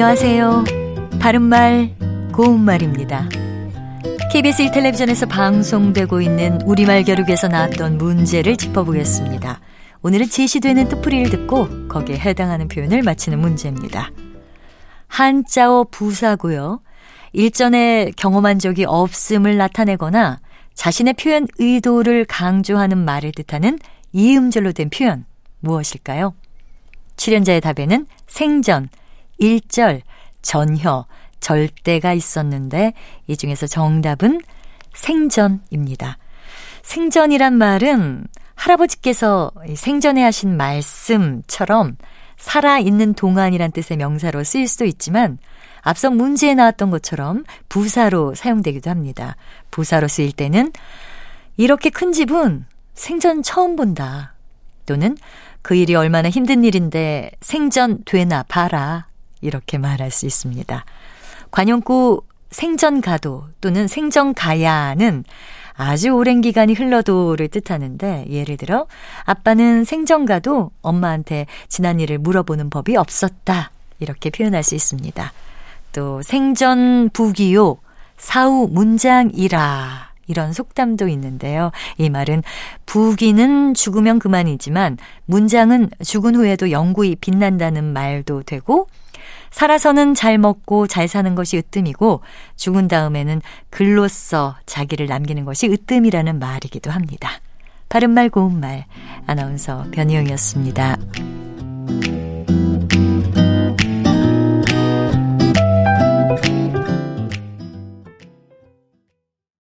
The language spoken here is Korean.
안녕하세요. 바른말, 고운말입니다. KBS 1텔레비전에서 방송되고 있는 우리말 겨루기에서 나왔던 문제를 짚어보겠습니다. 오늘은 제시되는 뜻풀이를 듣고 거기에 해당하는 표현을 맞히는 문제입니다. 한자어 부사고요. 일전에 경험한 적이 없음을 나타내거나 자신의 표현 의도를 강조하는 말을 뜻하는 이음절로 된 표현 무엇일까요? 출연자의 답에는 생전, 일절, 전혀, 절대가 있었는데 이 중에서 정답은 생전입니다. 생전이란 말은 할아버지께서 생전에 하신 말씀처럼 살아있는 동안이란 뜻의 명사로 쓰일 수도 있지만 앞서 문제에 나왔던 것처럼 부사로 사용되기도 합니다. 부사로 쓰일 때는 이렇게 큰 집은 생전 처음 본다. 또는 그 일이 얼마나 힘든 일인데 생전 되나 봐라. 이렇게 말할 수 있습니다. 관용구 생전가도 또는 생전가야는 아주 오랜 기간이 흘러도를 뜻하는데 예를 들어 아빠는 생전가도 엄마한테 지난 일을 물어보는 법이 없었다. 이렇게 표현할 수 있습니다. 또 생전 부기요 사후 문장이라 이런 속담도 있는데요. 이 말은 부기는 죽으면 그만이지만 문장은 죽은 후에도 영구히 빛난다는 말도 되고 살아서는 잘 먹고 잘 사는 것이 으뜸이고 죽은 다음에는 글로써 자기를 남기는 것이 으뜸이라는 말이기도 합니다. 바른말 고운말 아나운서 변희영이었습니다.